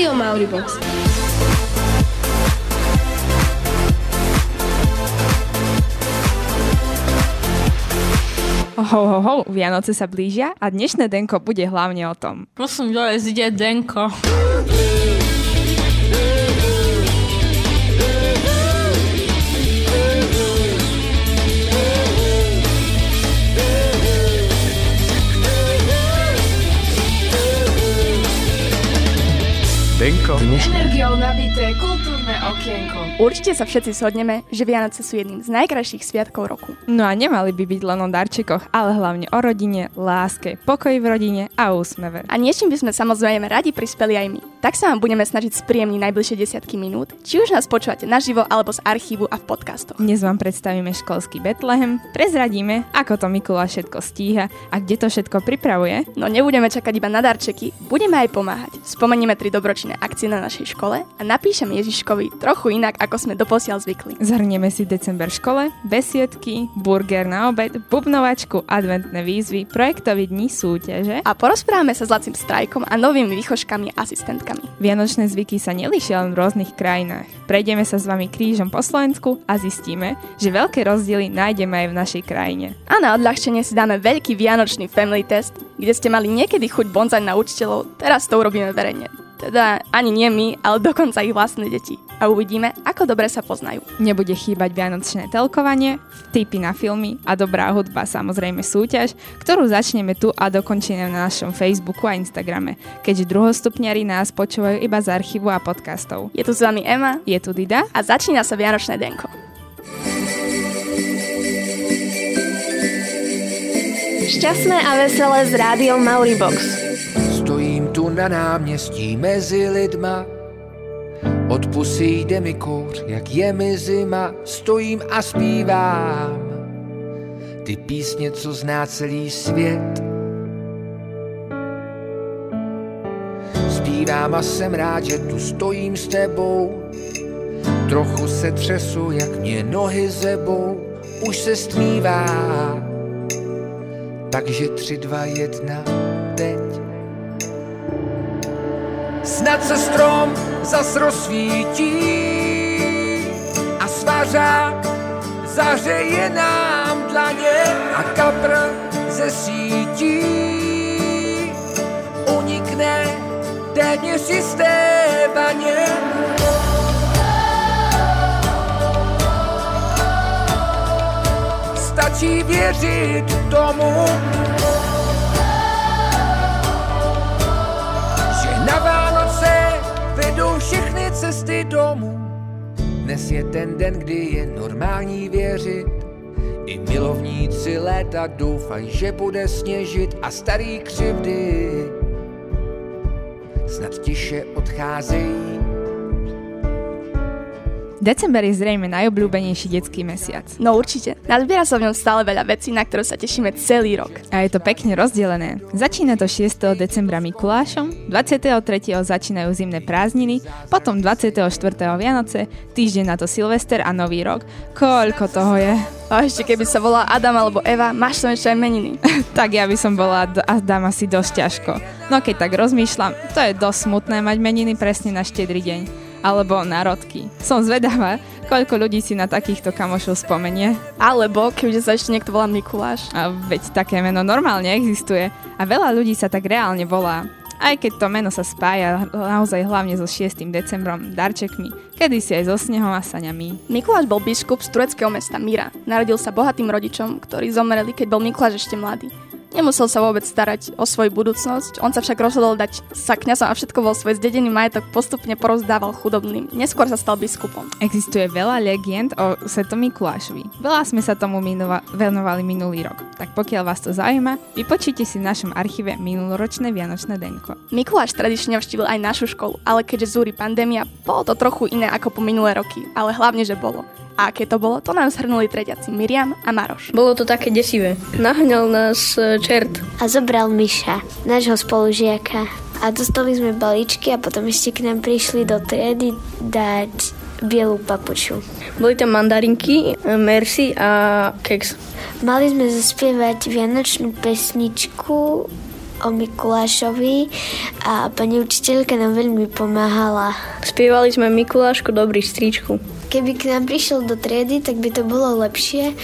Rádio Mauribox. Ho, ho, ho, Vianoce sa blížia a dnešné denko bude hlavne o tom. Prosím, dole ide denko. Denko. Energiou nabité kultúrne okienko. Určite sa všetci shodneme, že Vianoce sú jedným z najkrajších sviatkov roku. No a nemali by byť len o darčekoch, ale hlavne o rodine, láske, pokoji v rodine a úsmeve. A niečím by sme samozrejme radi prispeli aj my. Tak sa vám budeme snažiť spríjemniť najbližšie desiatky minút, či už nás počúvate naživo alebo z archívu a v podcastoch. Dnes vám predstavíme školský Betlehem, prezradíme, ako to Mikuláš všetko stíha a kde to všetko pripravuje. No nebudeme čakať iba na darčeky, budeme aj pomáhať. Spomenieme tri dobročinné akcie na našej škole a napíšeme Ježiškovi trochu inak, ako sme doposiaľ zvykli. Zhrnieme si december v škole, besiedky, burger na obed, bubnovačku, adventné výzvy, projektový dní súťaže. A porozprávame sa s Lacím Strajkom a novými výchožkami a asistentkami. Vianočné zvyky sa nelíšia len v rôznych krajinách. Prejdeme sa s vami krížom po Slovensku a zistíme, že veľké rozdiely nájdeme aj v našej krajine. A na odľahčenie si dáme veľký vianočný family test, kde ste mali niekedy chuť bonzať na učiteľov, teraz to urobíme verejne. Teda ani nie my, ale dokonca ich vlastné deti. A uvidíme, ako dobre sa poznajú. Nebude chýbať vianočné telkovanie, tipy na filmy a dobrá hudba, samozrejme súťaž, ktorú začneme tu a dokončíme na našom Facebooku a Instagrame, keďže druhostupňari nás počúvajú iba z archívu a podcastov. Je tu s vami Ema Je tu Dida a začína sa Vianočné denko. Šťastné a veselé s rádiom Mauribox. Na náměstí mezi lidma. Od pusy jde mi kouř, jak je mi zima Stojím a zpívám Ty písně, co zná celý svět. Zpívám a jsem rád, že tu stojím s tebou. Trochu se třesu, jak mě nohy zebou. Už se stmívá. Takže tři, dva, jedna, Snad se strom zas rozsvítí a svařák zahřeje nám dlaně a kapr ze sítí unikne téměř jisté baně. Stačí věřit tomu, cesty domů. Dnes je ten den, kdy je normální věřit. I milovníci léta doufají, že bude sněžit a starý křivdy snad tiše odcházejí. December je zrejme najobľúbenejší detský mesiac. No určite, nazbiera sa v ňom stále veľa vecí, na ktoré sa tešíme celý rok. A je to pekne rozdelené. Začína to 6. decembra Mikulášom, 23. začínajú zimné prázdniny, potom 24. Vianoce, týždeň na to Silvester a Nový rok. Koľko toho je? A ešte keby sa volá Adam alebo Eva, máš tam ešte aj meniny. tak ja by som bola d- a dám asi dosť ťažko. No keď tak rozmýšľam, to je dosť smutné mať meniny presne na štedrý deň. Alebo národky. Som zvedavá, koľko ľudí si na takýchto kamošov spomenie. Alebo keďže sa ešte niekto volá Mikuláš. A veď také meno normálne existuje. A veľa ľudí sa tak reálne volá. Aj keď to meno sa spája naozaj hlavne so 6. decembrom, darčekmi, kedysi aj so snehom a saňami. Mikuláš bol biskup z tureckého mesta Mira. Narodil sa bohatým rodičom, ktorí zomreli, keď bol Mikuláš ešte mladý. Nemusel sa vôbec starať o svoju budúcnosť, on sa však rozhodol dať sa kňazom a všetko vo svoj zdedený majetok postupne porozdával chudobným. Neskôr sa stal biskupom. Existuje veľa legend o Svetom Mikulášovi. Veľa sme sa tomu minula- venovali minulý rok. Tak pokiaľ vás to zaujíma, vypočujte si v našom archíve minuloročné Vianočné denko. Mikuláš tradične navštívil aj našu školu, ale keďže zúri pandémia, bolo to trochu iné ako po minulé roky, ale hlavne, že bolo. A aké to bolo, to nám zhrnuli tretiaci Miriam a Maroš. Bolo to také desivé. Naháňal nás e, čert. a zobral Miša, nášho spolužiaka. A dostali sme balíčky a potom ešte k nám prišli do triedy dať bielú papuču. Boli tam mandarinky, e, mercy a keks. Mali sme zaspievať vianočnú pesničku o Mikulášovi a pani učiteľka nám veľmi pomáhala. Spievali sme Mikulášku dobrý stričku. Keby k nám prišiel do triedy, tak by to bolo lepšie,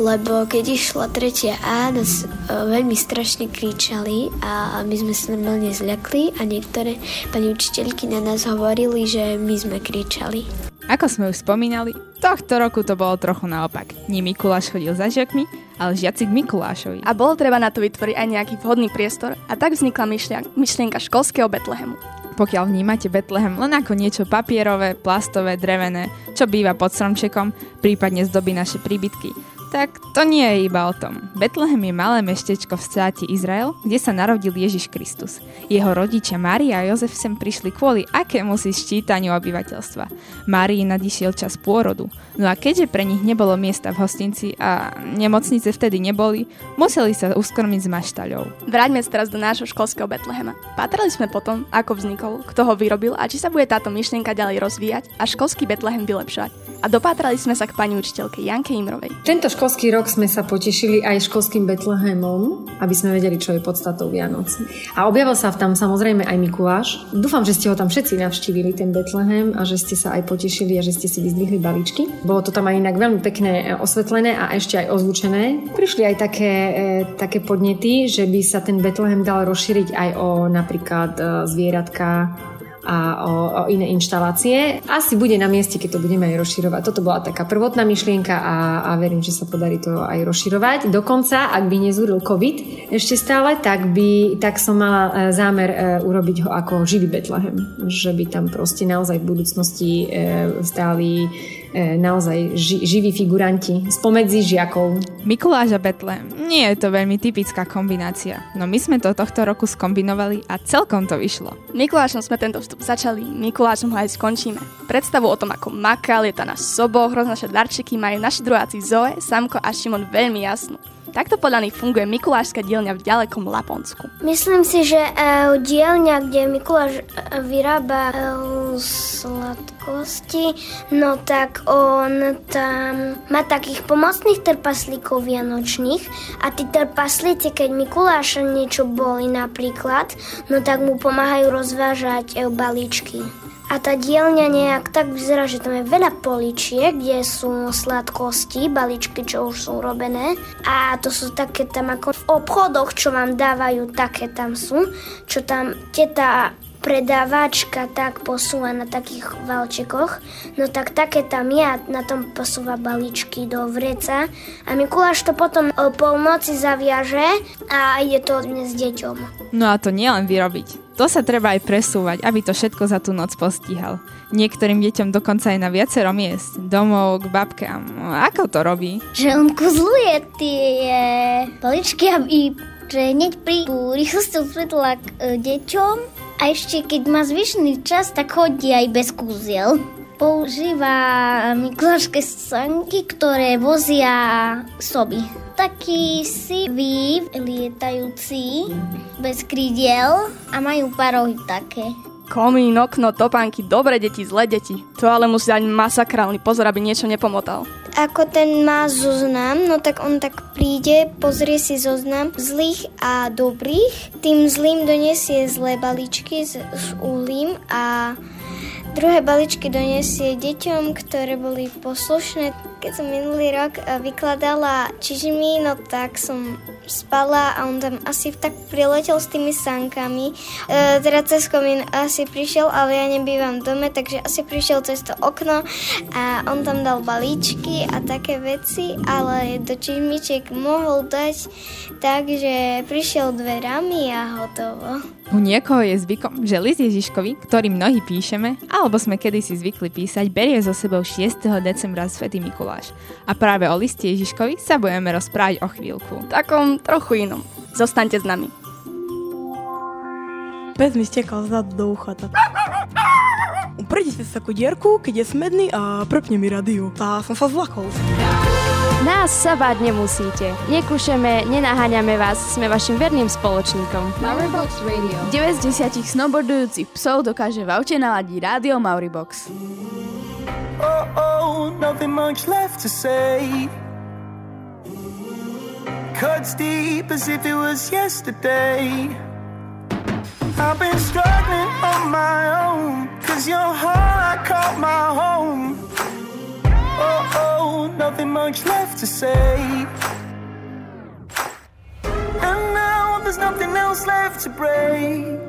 lebo keď išla tretia A, nás e, veľmi strašne kričali a my sme sa normálne zľakli a niektoré pani učiteľky na nás hovorili, že my sme kričali. Ako sme už spomínali, tohto roku to bolo trochu naopak. Nie Mikuláš chodil za žiakmi, ale žiaci k Mikulášovi. A bolo treba na to vytvoriť aj nejaký vhodný priestor a tak vznikla myšlienka, myšlienka školského Betlehemu pokiaľ vnímate Betlehem len ako niečo papierové, plastové, drevené, čo býva pod stromčekom, prípadne zdobí naše príbytky, tak to nie je iba o tom. Betlehem je malé meštečko v státe Izrael, kde sa narodil Ježiš Kristus. Jeho rodičia Mária a Jozef sem prišli kvôli akému si ščítaniu obyvateľstva. Márii nadišiel čas pôrodu, no a keďže pre nich nebolo miesta v hostinci a nemocnice vtedy neboli, museli sa uskormiť s maštaľou. Vráťme sa teraz do nášho školského Betlehema. Patrali sme potom, ako vznikol, kto ho vyrobil a či sa bude táto myšlienka ďalej rozvíjať a školský Betlehem vylepšovať. A dopátrali sme sa k pani učiteľke Janke Imrovej. Tento školský rok sme sa potešili aj školským Betlehemom, aby sme vedeli, čo je podstatou Vianoc. A objavil sa tam samozrejme aj Mikuláš. Dúfam, že ste ho tam všetci navštívili, ten Betlehem, a že ste sa aj potešili a že ste si vyzdvihli balíčky. Bolo to tam aj inak veľmi pekne osvetlené a ešte aj ozvučené. Prišli aj také, e, také podnety, že by sa ten Betlehem dal rozšíriť aj o napríklad e, zvieratka, a o, o iné inštalácie. Asi bude na mieste, keď to budeme aj rozširovať. Toto bola taká prvotná myšlienka a, a verím, že sa podarí to aj rozširovať. Dokonca, ak by nezúril COVID ešte stále, tak, by, tak som mala e, zámer urobiť ho ako živý Betlehem. Že by tam proste naozaj v budúcnosti stáli naozaj ži, živí figuranti spomedzi žiakov. Mikuláš a Betlem. Nie je to veľmi typická kombinácia, no my sme to tohto roku skombinovali a celkom to vyšlo. Mikulášom sme tento vstup začali, Mikulášom ho aj skončíme. Predstavu o tom, ako makal, je na soboch, roznáša darčeky, majú naši druháci Zoe, Samko a Šimon veľmi jasnú. Takto podľa nich funguje Mikulášska dielňa v ďalekom Laponsku. Myslím si, že uh, dielňa, kde Mikuláš uh, vyrába uh, sladkosti, no tak on tam má takých pomocných trpaslíkov vianočných a tí trpaslíci, keď Mikuláša niečo boli napríklad, no tak mu pomáhajú rozvážať uh, balíčky. A tá dielňa nejak tak vyzerá, že tam je veľa poličiek, kde sú sladkosti, baličky, čo už sú robené. A to sú také tam ako v obchodoch, čo vám dávajú, také tam sú. Čo tam teta predávačka tak posúva na takých valčekoch, no tak také tam ja na tom posúva balíčky do vreca a Mikuláš to potom o polnoci zaviaže a ide to dnes deťom. No a to nielen vyrobiť. To sa treba aj presúvať, aby to všetko za tú noc postíhal. Niektorým deťom dokonca aj na viacero miest, domov, k babkám. Ako to robí? Že on kuzluje tie balíčky, aby že hneď pri rýchlosti svetla k e, deťom a ešte keď má zvyšný čas, tak chodí aj bez kúziel. Používa miklášske sanky, ktoré vozia soby. Taký sivý, lietajúci, bez krídiel a majú parohy také. Komín, okno, topánky, dobre deti, zlé deti. To ale musí dať masakrálny pozor, aby niečo nepomotal. Ako ten má zoznam, no tak on tak príde, pozrie si zoznam zlých a dobrých. Tým zlým donesie zlé balíčky s, s uhlím a druhé balíčky donesie deťom, ktoré boli poslušné. Keď som minulý rok eh, vykladala čižmy, no tak som spala a on tam asi tak priletel s tými sankami. E, teda cez komín asi prišiel, ale ja nebývam v dome, takže asi prišiel cez to okno a on tam dal balíčky a také veci, ale do čižmičiek mohol dať tak, že prišiel dverami a hotovo. U niekoho je zvykom, že list Ježiškovi, ktorý mnohí píšeme, alebo sme kedysi zvykli písať, berie so sebou 6. decembra Svetý Mikuláš. A práve o liste Ježiškovi sa budeme rozprávať o chvíľku. Takom trochu inom. Zostaňte s nami. Pes mi stekal zadu do uchata. Uprejte sa ku dierku, keď je smedný a prepne mi radio. Tá som sa zlakol. Nás sa báť nemusíte. Nekúšeme, nenaháňame vás, sme vašim verným spoločníkom. Mauribox Radio. 9 z 10 snowboardujúcich psov dokáže v aute naladiť rádio Mauribox. Oh, oh, nothing much left to say. Cuts deep as if it was yesterday. I've been struggling on my own. Cause your heart I call my to say. And now there's nothing else left to break.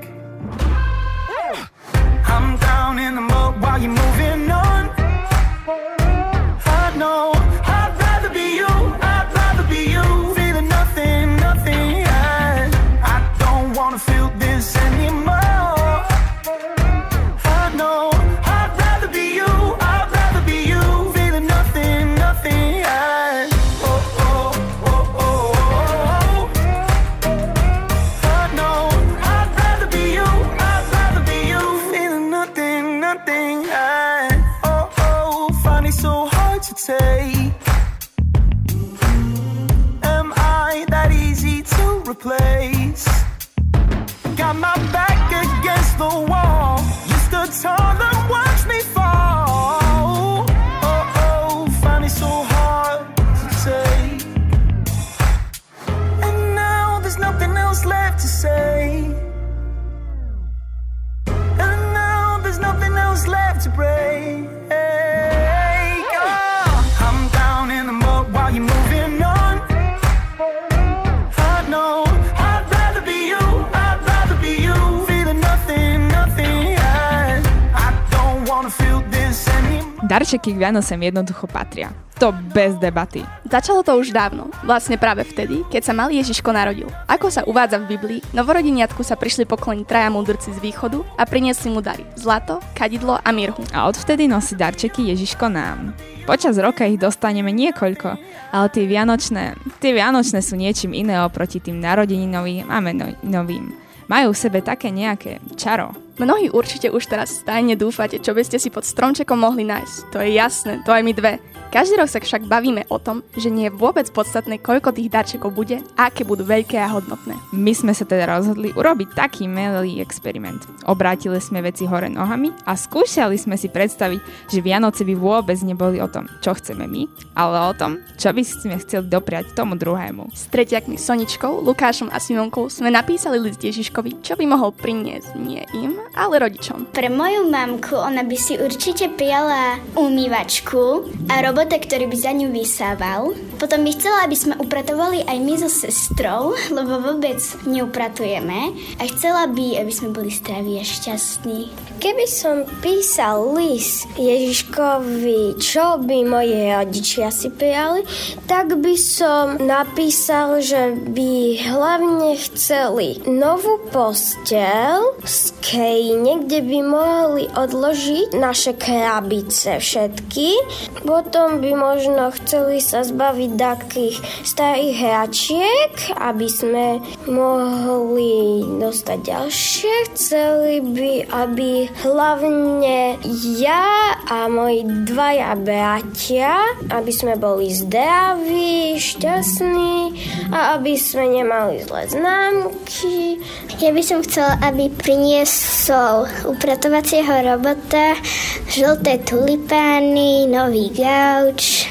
K Vianocem jednoducho patria. To bez debaty. Začalo to už dávno, vlastne práve vtedy, keď sa malý Ježiško narodil. Ako sa uvádza v Biblii, novorodiniatku sa prišli pokloniť traja múdrci z východu a priniesli mu dary. Zlato, kadidlo a mirhu. A odvtedy nosí darčeky Ježiško nám. Počas roka ich dostaneme niekoľko, ale tie vianočné, tie vianočné sú niečím iné oproti tým narodeninovým a menovým. Majú v sebe také nejaké čaro. Mnohí určite už teraz stajne dúfate, čo by ste si pod stromčekom mohli nájsť. To je jasné, to aj my dve. Každý rok sa však bavíme o tom, že nie je vôbec podstatné, koľko tých darčekov bude a aké budú veľké a hodnotné. My sme sa teda rozhodli urobiť taký milý experiment. Obrátili sme veci hore nohami a skúšali sme si predstaviť, že Vianoce by vôbec neboli o tom, čo chceme my, ale o tom, čo by sme chceli dopriať tomu druhému. S tretiakmi Soničkou, Lukášom a Simonkou sme napísali list Ježiškovi, čo by mohol priniesť nie im, ale rodičom. Pre moju mamku ona by si určite prijala umývačku a robota, ktorý by za ňu vysával. Potom by chcela, aby sme upratovali aj my so sestrou, lebo vôbec neupratujeme. A chcela by, aby sme boli zdraví a šťastní. Keby som písal list Ježiškovi, čo by moje rodičia si prijali, tak by som napísal, že by hlavne chceli novú postel z kejne, kde by mohli odložiť naše krabice všetky. Potom by možno chceli sa zbaviť takých starých hračiek, aby sme mohli dostať ďalšie. Chceli by, aby hlavne ja a moji dvaja bratia, aby sme boli zdraví, šťastní a aby sme nemali zlé známky. Ja by som chcela, aby priniesol upratovacieho robota, žlté tulipány, nový gauč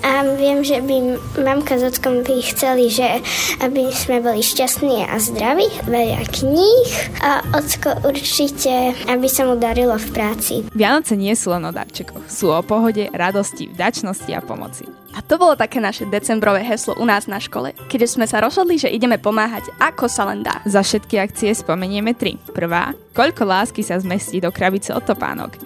a viem, že by mamka s ockom by chceli, že aby sme boli šťastní a zdraví, veľa kníh a ocko určite, aby sa mu darilo v práci. Vianoce nie sú len o darčekoch, sú o pohode, radosti, vďačnosti a pomoci. A to bolo také naše decembrové heslo u nás na škole, keďže sme sa rozhodli, že ideme pomáhať ako sa len dá. Za všetky akcie spomenieme tri. Prvá, koľko lásky sa zmestí do krabice od topánok.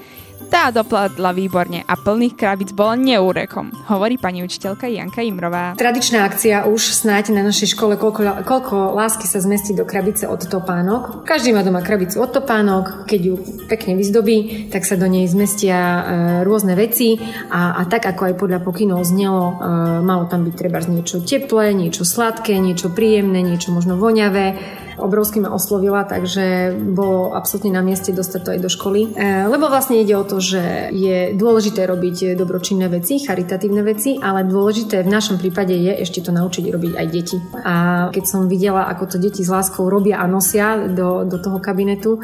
Tá dopladla výborne a plných krabic bolo neúrekom, hovorí pani učiteľka Janka Imrová. Tradičná akcia už snáď na našej škole, koľko, koľko lásky sa zmestí do krabice od topánok. Každý má doma krabicu od topánok, keď ju pekne vyzdobí, tak sa do nej zmestia e, rôzne veci a, a tak ako aj podľa pokynov znelo, e, malo tam byť treba niečo teplé, niečo sladké, niečo príjemné, niečo možno voňavé obrovsky ma oslovila, takže bolo absolútne na mieste dostať to aj do školy. E, lebo vlastne ide o to, že je dôležité robiť dobročinné veci, charitatívne veci, ale dôležité v našom prípade je ešte to naučiť robiť aj deti. A keď som videla, ako to deti s láskou robia a nosia do, do toho kabinetu,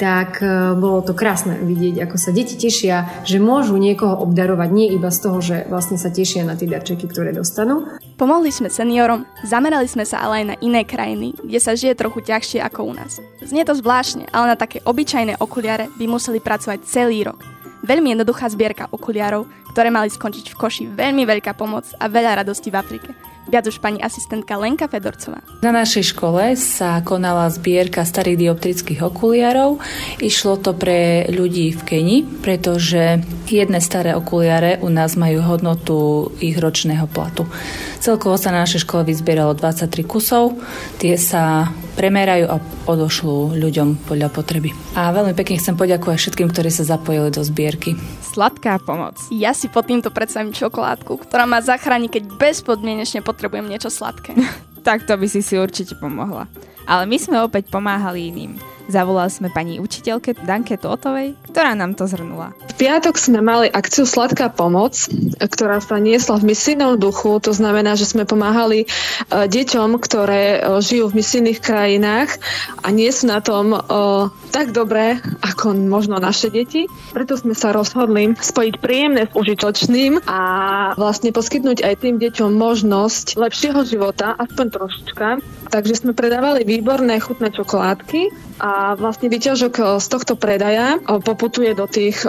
tak bolo to krásne vidieť, ako sa deti tešia, že môžu niekoho obdarovať nie iba z toho, že vlastne sa tešia na tie darčeky, ktoré dostanú, Pomohli sme seniorom, zamerali sme sa ale aj na iné krajiny, kde sa žije trochu ťažšie ako u nás. Znie to zvláštne, ale na také obyčajné okuliare by museli pracovať celý rok. Veľmi jednoduchá zbierka okuliarov, ktoré mali skončiť v koši veľmi veľká pomoc a veľa radosti v Afrike. Viac už pani asistentka Lenka Fedorcová. Na našej škole sa konala zbierka starých dioptrických okuliarov. Išlo to pre ľudí v Keni, pretože jedné staré okuliare u nás majú hodnotu ich ročného platu. Celkovo sa na našej škole vyzbieralo 23 kusov. Tie sa premerajú a odošľú ľuďom podľa potreby. A veľmi pekne chcem poďakovať všetkým, ktorí sa zapojili do zbierky. Sladká pomoc. Ja si pod týmto predstavím čokoládku, ktorá ma zachráni, keď bezpodmienečne potrebujem niečo sladké. tak to by si si určite pomohla. Ale my sme opäť pomáhali iným. Zavolali sme pani učiteľke Danke Totovej, ktorá nám to zhrnula. V piatok sme mali akciu Sladká pomoc, ktorá sa niesla v misijnom duchu. To znamená, že sme pomáhali e, deťom, ktoré e, žijú v misijných krajinách a nie sú na tom e, tak dobré, ako možno naše deti. Preto sme sa rozhodli spojiť príjemné s užitočným a vlastne poskytnúť aj tým deťom možnosť lepšieho života, aspoň trošička. Takže sme predávali výborné chutné čokoládky a vlastne vyťažok e, z tohto predaja e, poputuje do tých e,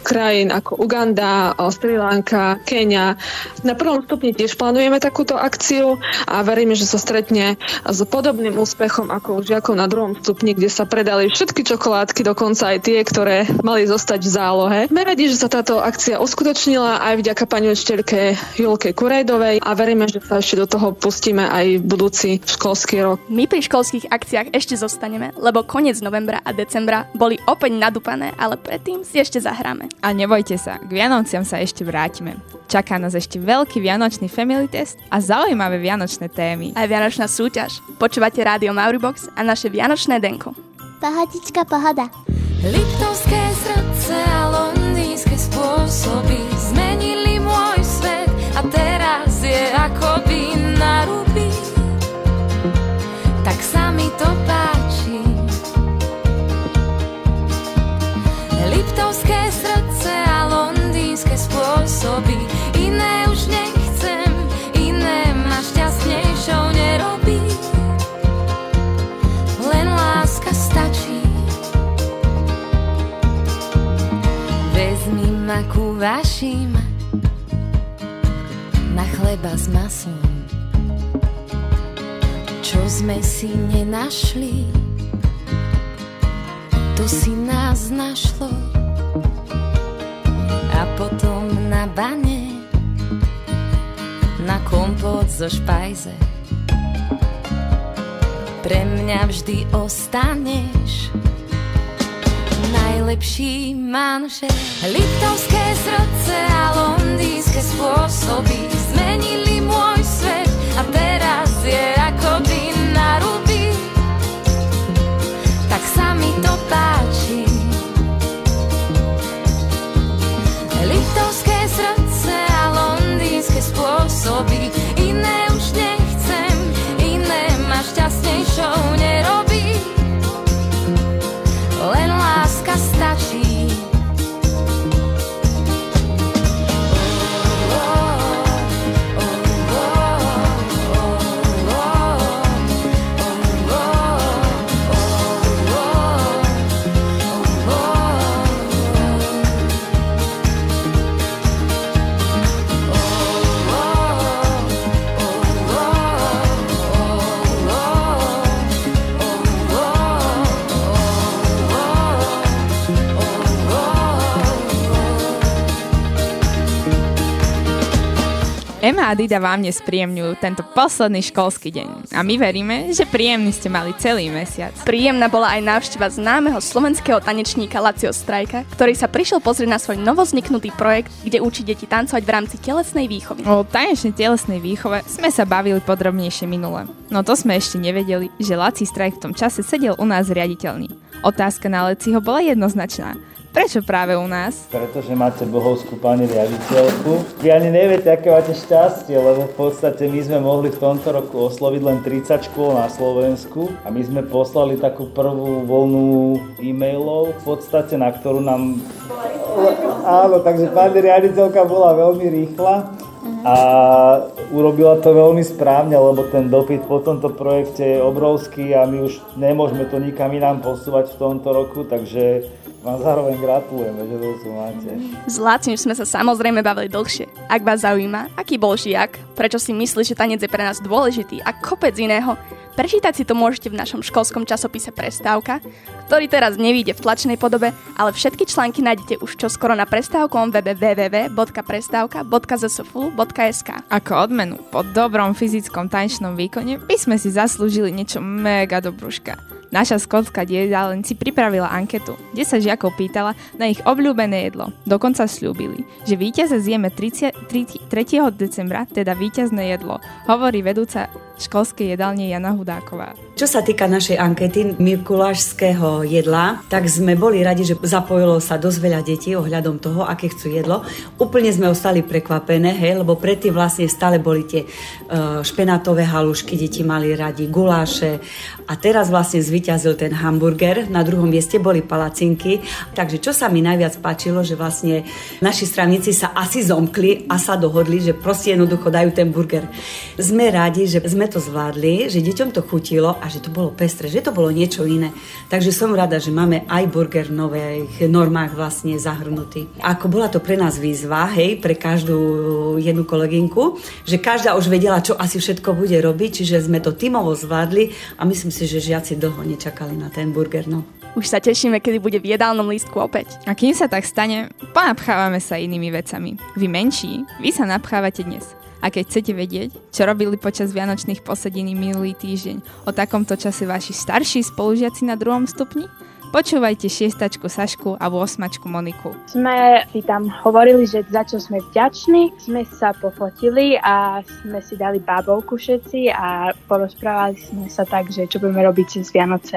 krajín ako Uganda, Sri Lanka, Kenia. Na prvom stupni tiež plánujeme takúto akciu a veríme, že sa stretne s podobným úspechom ako u žiakov na druhom stupni, kde sa predali všetky čokoládky, dokonca aj tie, ktoré mali zostať v zálohe. Sme radi, že sa táto akcia uskutočnila aj vďaka pani učiteľke Julke Kurejdovej a veríme, že sa ešte do toho pustíme aj budúci školský rok. My pri školských akciách ešte zostaneme, lebo lebo koniec novembra a decembra boli opäť nadúpané, ale predtým si ešte zahráme. A nebojte sa, k Vianociam sa ešte vrátime. Čaká nás ešte veľký vianočný family test a zaujímavé vianočné témy. Aj vianočná súťaž. Počúvate rádio Mauribox a naše vianočné denko. Pohodička, pohoda. Liptovské srdce a londýnske spôsoby Liptovské srdce a londýnske spôsoby. Iné už nechcem, iné ma šťastnejšou nerobí. Len láska stačí. Vezmi ma ku vašim Na chleba s maslom Čo sme si nenašli to si nás našlo a potom na bane na kompot zo špajze. Pre mňa vždy ostaneš najlepší manžel. Liptovské srdce a londýnske spôsoby zmenili môj svet a teraz je akoby na ruby. Tak sa mi to páči. Spôsoby, iné už nechcem, iné ma šťastnejšou nerobí. A Dida vám dnes príjemňujú tento posledný školský deň. A my veríme, že príjemný ste mali celý mesiac. Príjemná bola aj návšteva známeho slovenského tanečníka Lacio Strajka, ktorý sa prišiel pozrieť na svoj novozniknutý projekt, kde učí deti tancovať v rámci telesnej výchovy. O tanečnej telesnej výchove sme sa bavili podrobnejšie minule. No to sme ešte nevedeli, že Laci Strajk v tom čase sedel u nás riaditeľný. Otázka na Leciho bola jednoznačná. Prečo práve u nás? Pretože máte bohovskú pani riaditeľku. Vy ani neviete, aké máte šťastie, lebo v podstate my sme mohli v tomto roku osloviť len 30 škôl na Slovensku a my sme poslali takú prvú voľnú e-mailov, v podstate na ktorú nám... Áno, takže pani riaditeľka bola veľmi rýchla a urobila to veľmi správne, lebo ten dopyt po tomto projekte je obrovský a my už nemôžeme to nikam inám posúvať v tomto roku, takže vám zároveň gratulujeme, že to tu máte. S Lácim sme sa samozrejme bavili dlhšie. Ak vás zaujíma, aký bol žiak, prečo si myslí, že tanec je pre nás dôležitý a kopec iného, Prečítať si to môžete v našom školskom časopise Prestávka, ktorý teraz nevíde v tlačnej podobe, ale všetky články nájdete už čoskoro na prestávkom webe www.prestávka.zsfu.sk Ako odmenu po dobrom fyzickom tanečnom výkone by sme si zaslúžili niečo mega dobrúška. Naša skotská dieda len si pripravila anketu, kde sa žiakov pýtala na ich obľúbené jedlo. Dokonca slúbili, že víťaze zjeme 30, 3, 3. decembra, teda víťazné jedlo, hovorí vedúca školskej jedálne Jana Hudáková. Čo sa týka našej ankety mikulášského jedla, tak sme boli radi, že zapojilo sa dosť veľa detí ohľadom toho, aké chcú jedlo. Úplne sme ostali prekvapené, hej, lebo predtým vlastne stále boli tie uh, špenátové halušky, deti mali radi, guláše a teraz vlastne zvyťazil ten hamburger, na druhom mieste boli palacinky. Takže čo sa mi najviac páčilo, že vlastne naši stranici sa asi zomkli a sa dohodli, že proste jednoducho dajú ten burger. Sme radi, že sme to zvládli, že deťom to chutilo a že to bolo pestre, že to bolo niečo iné. Takže som rada, že máme aj burger v nových normách vlastne zahrnutý. Ako bola to pre nás výzva, hej, pre každú jednu kolegynku, že každá už vedela, čo asi všetko bude robiť, čiže sme to tímovo zvládli a myslím si, že žiaci dlho nečakali na ten burger. No. Už sa tešíme, kedy bude v jedálnom lístku opäť. A kým sa tak stane, ponapchávame sa inými vecami. Vy menší, vy sa napchávate dnes. A keď chcete vedieť, čo robili počas vianočných posedení minulý týždeň o takomto čase vaši starší spolužiaci na druhom stupni, Počúvajte šiestačku Sašku a 8 Moniku. Sme si tam hovorili, že za čo sme vďační, sme sa pofotili a sme si dali bábovku všetci a porozprávali sme sa tak, že čo budeme robiť cez Vianoce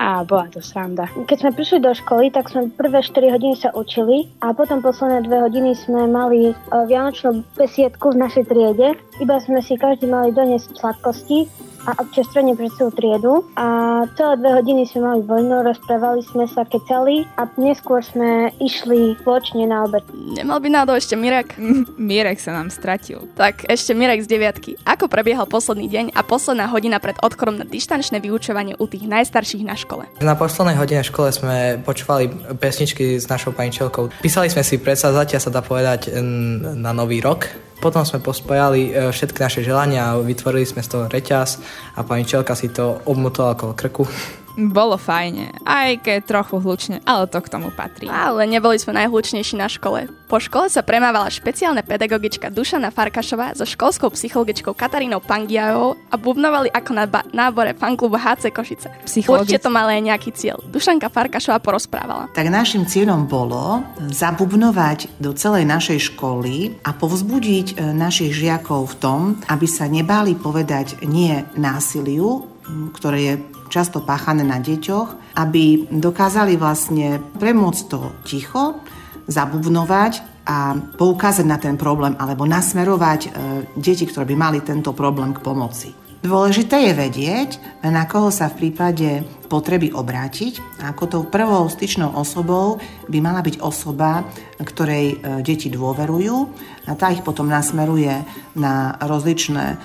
a bola to sranda. Keď sme prišli do školy, tak sme prvé 4 hodiny sa učili a potom posledné 2 hodiny sme mali e, vianočnú besiedku v našej triede. Iba sme si každý mali doniesť sladkosti a občerstvenie pre celú triedu a celé dve hodiny sme mali voľno, rozprávali sme sa, kecali a neskôr sme išli spoločne na obed. Nemal by náhodou ešte Mirek? Mirek sa nám stratil. Tak ešte Mirek z deviatky. Ako prebiehal posledný deň a posledná hodina pred odchorom na dištančné vyučovanie u tých najstarších na škole? Na poslednej hodine v škole sme počúvali pesničky s našou paničelkou. Písali sme si predsazatia, sa dá povedať, na nový rok potom sme pospojali e, všetky naše želania a vytvorili sme z toho reťaz a pani Čelka si to obmotala okolo krku. Bolo fajne, aj keď trochu hlučne, ale to k tomu patrí. Ale neboli sme najhlučnejší na škole. Po škole sa premávala špeciálna pedagogička Dušana Farkašová so školskou psychologičkou Katarínou Pangiajovou a bubnovali ako na ba- nábore fanklubu HC Košice. Psychologic... Určite to malo aj nejaký cieľ. Dušanka Farkašová porozprávala. Tak našim cieľom bolo zabubnovať do celej našej školy a povzbudiť e, našich žiakov v tom, aby sa nebáli povedať nie násiliu, ktoré je často páchané na deťoch, aby dokázali vlastne premôcť to ticho, zabubnovať a poukázať na ten problém alebo nasmerovať e, deti, ktoré by mali tento problém k pomoci. Dôležité je vedieť, na koho sa v prípade potreby obrátiť. Ako tou prvou styčnou osobou by mala byť osoba, ktorej e, deti dôverujú. A tá ich potom nasmeruje na rozličné e,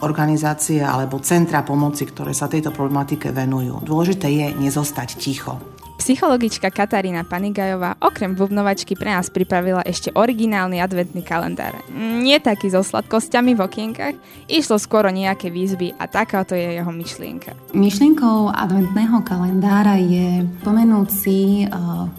organizácie alebo centra pomoci, ktoré sa tejto problematike venujú. Dôležité je nezostať ticho. Psychologička Katarína Panigajová okrem bubnovačky pre nás pripravila ešte originálny adventný kalendár. Nie taký so sladkosťami v okienkach, išlo skoro nejaké výzby a takáto je jeho myšlienka. Myšlienkou adventného kalendára je pomenúť si, eh,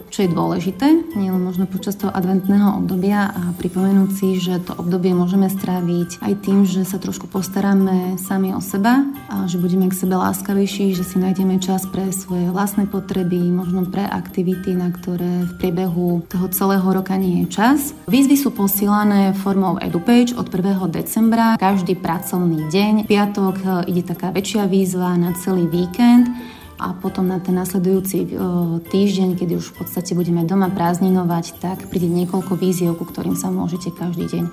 čo je dôležité, nielen možno počas toho adventného obdobia a pripomenúť si, že to obdobie môžeme stráviť aj tým, že sa trošku postaráme sami o seba a že budeme k sebe láskavejší, že si nájdeme čas pre svoje vlastné potreby, možno pre aktivity, na ktoré v priebehu toho celého roka nie je čas. Výzvy sú posielané formou EduPage od 1. decembra. Každý pracovný deň, piatok e, ide taká väčšia výzva na celý víkend a potom na ten nasledujúci e, týždeň, kedy už v podstate budeme doma prázdninovať, tak príde niekoľko víziev, ku ktorým sa môžete každý deň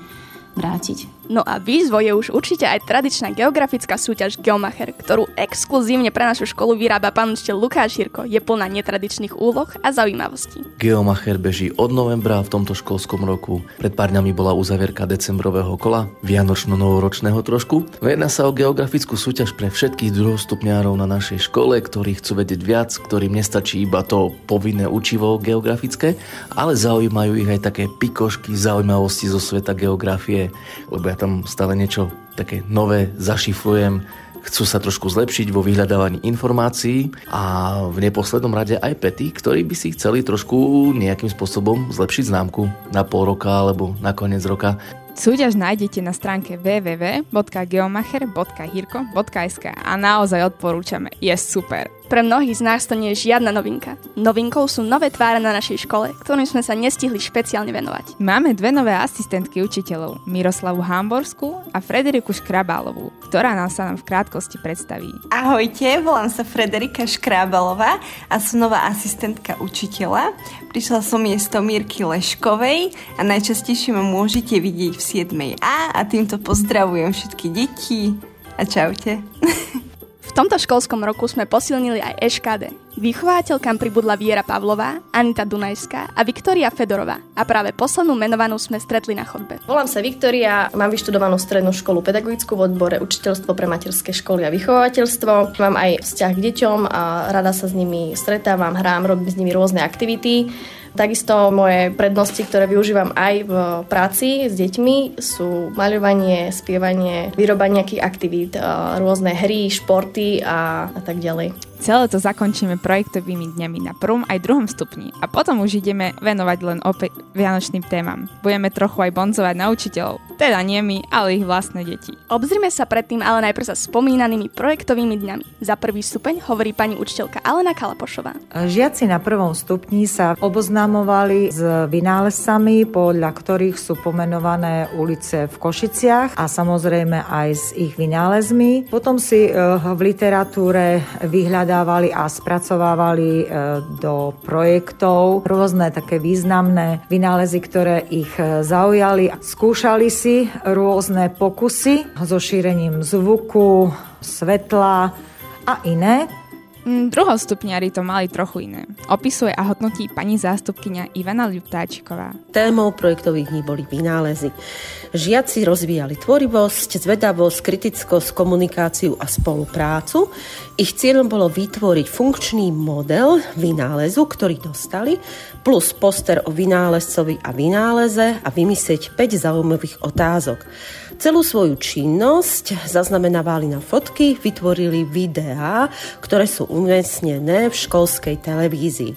vrátiť. No a výzvou je už určite aj tradičná geografická súťaž Geomacher, ktorú exkluzívne pre našu školu vyrába pán učiteľ Lukáš Hirko. Je plná netradičných úloh a zaujímavostí. Geomacher beží od novembra v tomto školskom roku. Pred pár dňami bola uzavierka decembrového kola, vianočno-novoročného trošku. Jedná sa o geografickú súťaž pre všetkých druhostupňárov na našej škole, ktorí chcú vedieť viac, ktorým nestačí iba to povinné učivo geografické, ale zaujímajú ich aj také pikošky, zaujímavosti zo sveta geografie, lebo ja tam stále niečo také nové zašifrujem, chcú sa trošku zlepšiť vo vyhľadávaní informácií a v neposlednom rade aj pety, ktorí by si chceli trošku nejakým spôsobom zlepšiť známku na pol roka alebo na koniec roka. Súťaž nájdete na stránke www.geomacher.hirko.sk a naozaj odporúčame, je super. Pre mnohých z nás to nie je žiadna novinka. Novinkou sú nové tváre na našej škole, ktorým sme sa nestihli špeciálne venovať. Máme dve nové asistentky učiteľov, Miroslavu Hamborskú a Frederiku Škrabálovú, ktorá nám sa nám v krátkosti predstaví. Ahojte, volám sa Frederika Škrábalová a som nová asistentka učiteľa. Prišla som miesto Mírky Leškovej a najčastejšie ma môžete vidieť v 7A a týmto pozdravujem všetky deti a čaute. V tomto školskom roku sme posilnili aj EŠKD. Vychovateľkám pribudla Viera Pavlová, Anita Dunajská a Viktória Fedorová. A práve poslednú menovanú sme stretli na chodbe. Volám sa Viktória, mám vyštudovanú strednú školu pedagogickú v odbore učiteľstvo pre materské školy a vychovateľstvo. Mám aj vzťah k deťom a rada sa s nimi stretávam, hrám, robím s nimi rôzne aktivity. Takisto moje prednosti, ktoré využívam aj v práci s deťmi sú maľovanie, spievanie, výroba nejakých aktivít, rôzne hry, športy a, a tak ďalej. Celé to zakončíme projektovými dňami na prvom aj druhom stupni a potom už ideme venovať len opäť vianočným témam. Budeme trochu aj bonzovať na učiteľov, teda nie my, ale ich vlastné deti. Obzrime sa predtým ale najprv sa spomínanými projektovými dňami. Za prvý stupeň hovorí pani učiteľka Alena Kalapošová. Žiaci na prvom stupni sa oboznamovali s vynálezcami, podľa ktorých sú pomenované ulice v Košiciach a samozrejme aj s ich vynálezmi. Potom si v literatúre vyhľadali vyhľadávali a spracovávali e, do projektov rôzne také významné vynálezy, ktoré ich e, zaujali. Skúšali si rôzne pokusy so šírením zvuku, svetla a iné. Mm, druhostupňari to mali trochu iné. Opisuje a hodnotí pani zástupkynia Ivana Ľuptáčiková. Témou projektových dní boli vynálezy. Žiaci rozvíjali tvorivosť, zvedavosť, kritickosť, komunikáciu a spoluprácu. Ich cieľom bolo vytvoriť funkčný model vynálezu, ktorý dostali, plus poster o vynálezcovi a vynáleze a vymyslieť 5 zaujímavých otázok. Celú svoju činnosť zaznamenávali na fotky, vytvorili videá, ktoré sú umiestnené v školskej televízii.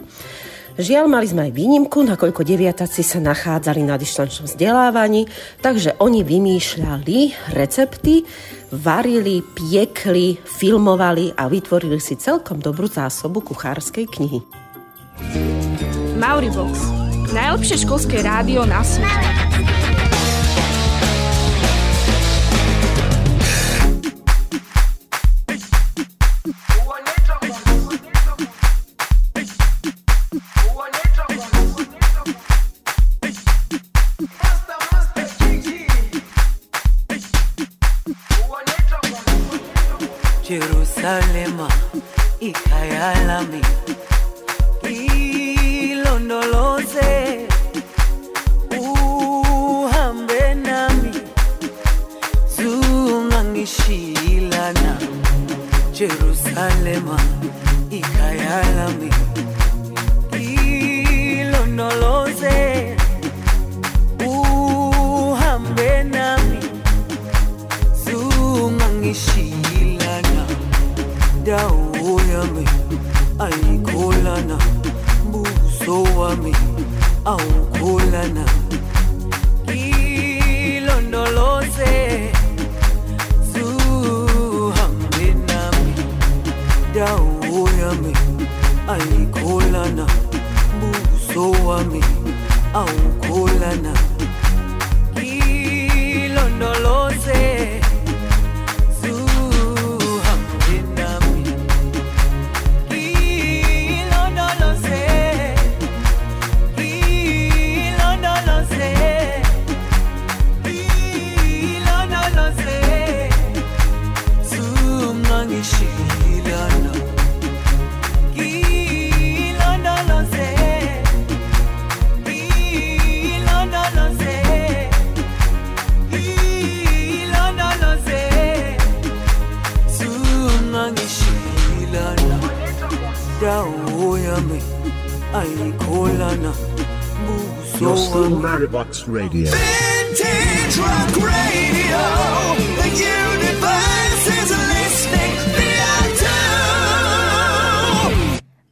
Žiaľ, mali sme aj výnimku, nakoľko deviataci sa nachádzali na dištančnom vzdelávaní, takže oni vymýšľali recepty, varili, piekli, filmovali a vytvorili si celkom dobrú zásobu kuchárskej knihy. Mauribox. Najlepšie školské rádio na svete. Jerusalema ikayalami ilondoloze uhambe nami. Zungangishilana Jerusalema ikayalami ilondoloze uhambe nami. Zungangishilana dawo yami ayikholana buso wami awukholana. Ilondoloze zuhambe nami. Dawo yami ayikholana buso wami Maribox Radio. Vintage Rock Radio. The universe is listening.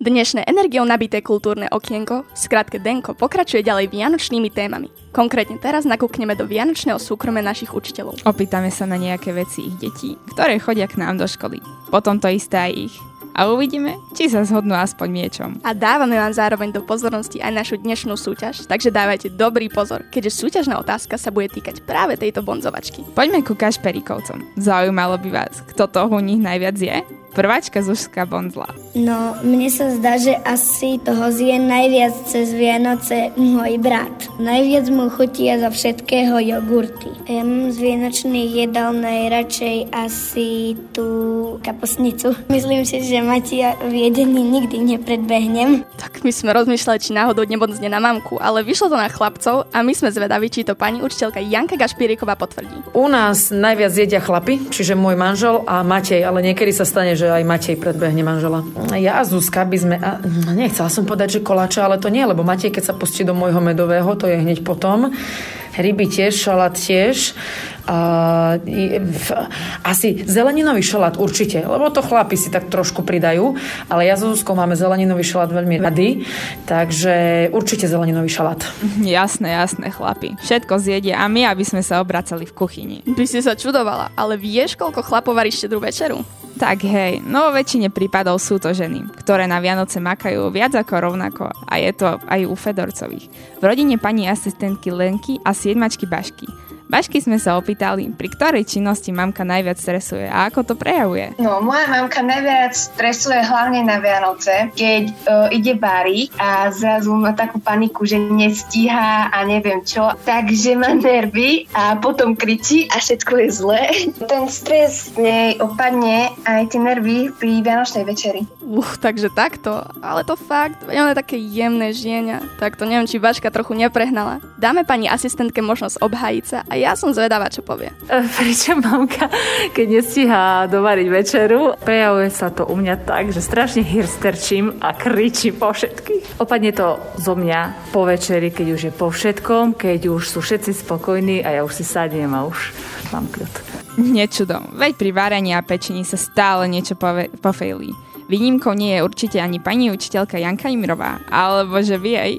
Dnešné energiou nabité kultúrne okienko, skrátke Denko, pokračuje ďalej vianočnými témami. Konkrétne teraz nakúkneme do vianočného súkromia našich učiteľov. Opýtame sa na nejaké veci ich detí, ktoré chodia k nám do školy. Potom to isté aj ich. A uvidíme, či sa zhodnú aspoň niečom. A dávame vám zároveň do pozornosti aj našu dnešnú súťaž, takže dávajte dobrý pozor, keďže súťažná otázka sa bude týkať práve tejto bonzovačky. Poďme ku Kašperikovcom. Zaujímalo by vás, kto toho u nich najviac je? Prváčka Zuška Bonzla. No, mne sa zdá, že asi toho zje najviac cez Vianoce môj brat. Najviac mu chutia zo všetkého jogurty. Ja mám z vianočných jedal najradšej asi tú kapusnicu. Myslím si, že Matia v jedení nikdy nepredbehnem. Tak my sme rozmýšľali, či náhodou nebonzne na mamku, ale vyšlo to na chlapcov a my sme zvedaví, či to pani učiteľka Janka Gašpíriková potvrdí. U nás najviac jedia chlapi, čiže môj manžel a Matej, ale niekedy sa stane, že aj Matej predbehne manžela. Ja a Zuzka by sme... A, nechcela som povedať, že koláče, ale to nie, lebo Matej, keď sa pustí do môjho medového, to je hneď potom. Ryby tiež, šalát tiež. A, v, asi zeleninový šalát určite, lebo to chlapi si tak trošku pridajú, ale ja so Zuzkou máme zeleninový šalát veľmi rady, takže určite zeleninový šalát. Jasné, jasné, chlapi. Všetko zjedia a my, aby sme sa obracali v kuchyni. By si sa čudovala, ale vieš, koľko chlapov varí štedrú večeru? Tak hej, no vo väčšine prípadov sú to ženy, ktoré na Vianoce makajú viac ako rovnako a je to aj u Fedorcových. V rodine pani asistentky Lenky a siedmačky Bašky. Bašky sme sa opýtali, pri ktorej činnosti mamka najviac stresuje a ako to prejavuje. No, moja mamka najviac stresuje hlavne na Vianoce, keď uh, ide varí a zrazu má takú paniku, že nestíha a neviem čo, takže má nervy a potom kričí a všetko je zlé. Ten stres nej opadne aj tie nervy pri Vianočnej večeri. Uh, takže takto, ale to fakt, veď on je také jemné žienia, tak to neviem, či Baška trochu neprehnala. Dáme pani asistentke možnosť obhájiť sa a ja som zvedavá, čo povie. Pričom mamka, keď nestíha dovariť večeru, prejavuje sa to u mňa tak, že strašne hirsterčím a kričím po všetkých. Opadne to zo mňa po večeri, keď už je po všetkom, keď už sú všetci spokojní a ja už si sadnem a už mám kľud. Nečudom, veď pri varení a pečení sa stále niečo pove- pofejlí. Výnimkou nie je určite ani pani učiteľka Janka Imrová, alebo že vy jej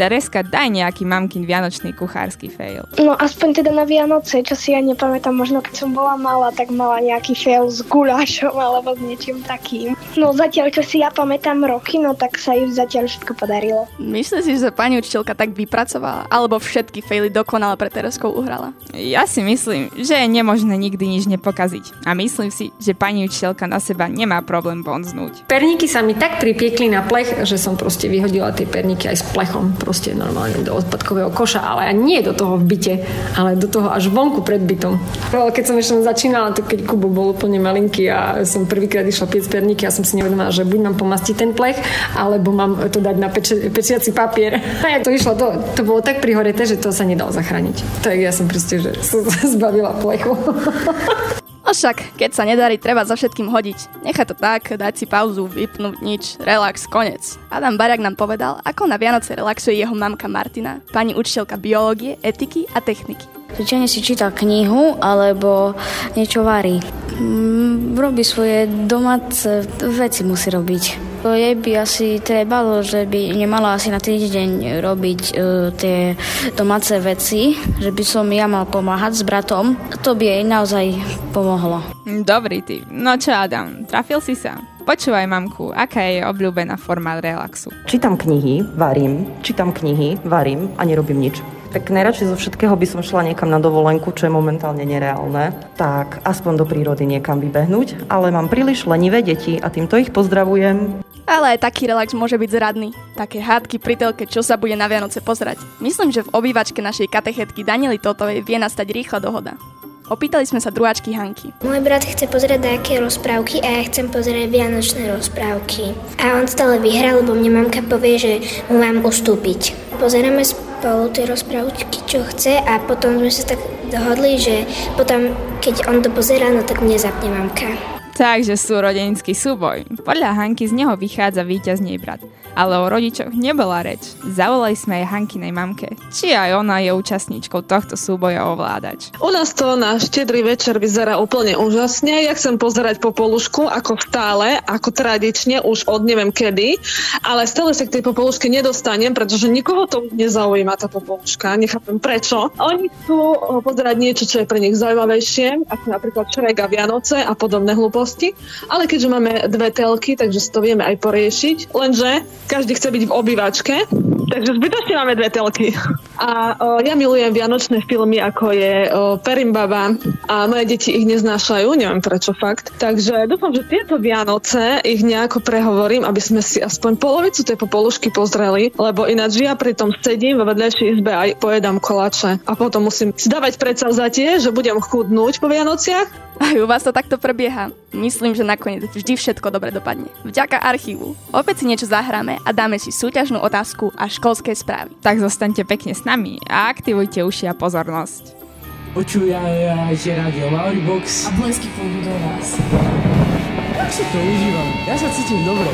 Tereska, daj nejaký mamkin vianočný kuchársky fail. No aspoň teda na Vianoce, čo si ja nepamätám, možno keď som bola malá, tak mala nejaký fail s gulášom alebo s niečím takým. No zatiaľ, čo si ja pamätám roky, no tak sa ju zatiaľ všetko podarilo. Myslím si, že pani učiteľka tak vypracovala, alebo všetky faily dokonale pre Tereskou uhrala. Ja si myslím, že je nemožné nikdy nič nepokaziť. A myslím si, že pani učiteľka na seba nemá problém bonznúť. Perníky sa mi tak pripiekli na plech, že som proste vyhodila tie perníky aj s plechom proste normálne do odpadkového koša, ale nie do toho v byte, ale do toho až vonku pred bytom. Ale keď som ešte začínala, tak keď Kubo bol úplne malinký a som prvýkrát išla piec perníky a som si nevedomala, že buď mám pomastiť ten plech, alebo mám to dať na peči, pečiaci papier. A ja to išlo, to, to bolo tak prihoreté, že to sa nedalo zachrániť. Tak ja som proste, že som zbavila plechu. No však, keď sa nedarí, treba za všetkým hodiť. Nechaj to tak, dať si pauzu, vypnúť nič, relax, konec. Adam Bariak nám povedal, ako na Vianoce relaxuje jeho mamka Martina, pani učiteľka biológie, etiky a techniky. Zvyčajne si číta knihu alebo niečo varí. Mm, robí svoje domáce veci musí robiť. Jej by asi trebalo, že by nemala asi na týždeň robiť uh, tie domáce veci, že by som ja mal pomáhať s bratom. To by jej naozaj pomohlo. Dobrý ty. No čo Adam, trafil si sa? Počúvaj, mamku, aká je obľúbená forma relaxu? Čítam knihy, varím, čítam knihy, varím a nerobím nič. Tak najradšej zo všetkého by som šla niekam na dovolenku, čo je momentálne nereálne. Tak aspoň do prírody niekam vybehnúť, ale mám príliš lenivé deti a týmto ich pozdravujem. Ale aj taký relax môže byť zradný. Také hádky pri telke, čo sa bude na Vianoce pozerať. Myslím, že v obývačke našej katechetky Daniely Totovej vie nastať rýchla dohoda. Opýtali sme sa druháčky Hanky. Môj brat chce pozerať nejaké rozprávky a ja chcem pozerať vianočné rozprávky. A on stále vyhrá, lebo mne mamka povie, že mu mám ustúpiť. Pozeráme spolu tie rozprávky, čo chce a potom sme sa tak dohodli, že potom, keď on to pozerá, no tak mne zapne mamka. Takže súrodenský súboj. Podľa Hanky z neho vychádza víťaz nej brat. Ale o rodičoch nebola reč. Zavolali sme aj Hankinej mamke. Či aj ona je účastníčkou tohto súboja ovládač. U nás to na štedrý večer vyzerá úplne úžasne. Ja chcem pozerať popolušku ako stále, ako tradične, už od neviem kedy, ale stále sa k tej popoluške nedostanem, pretože nikoho to nezaujíma tá popoluška. Nechápem prečo. Oni chcú eh, pozerať niečo, čo je pre nich zaujímavejšie, ako napríklad Šrek a Vianoce a podobné hlúposti. Ale keďže máme dve telky, takže si to vieme aj poriešiť. Lenže každý chce byť v obývačke, takže zbytočne máme dve telky. A o, ja milujem vianočné filmy, ako je o, Perimbaba a moje deti ich neznášajú, neviem prečo fakt. Takže dúfam, že tieto Vianoce ich nejako prehovorím, aby sme si aspoň polovicu tej popolušky pozreli, lebo ináč ja pri tom sedím vo vedľajšej izbe a pojedám koláče a potom musím si dávať predsavzatie, že budem chudnúť po Vianociach aj u vás to takto prebieha. Myslím, že nakoniec vždy všetko dobre dopadne. Vďaka archívu. Opäť si niečo zahráme a dáme si súťažnú otázku a školské správy. Tak zostaňte pekne s nami a aktivujte uši a pozornosť. Počúvajte Radio Mauribox a blesky pôjdu do vás. Tak si to užívam. Ja sa cítim dobro.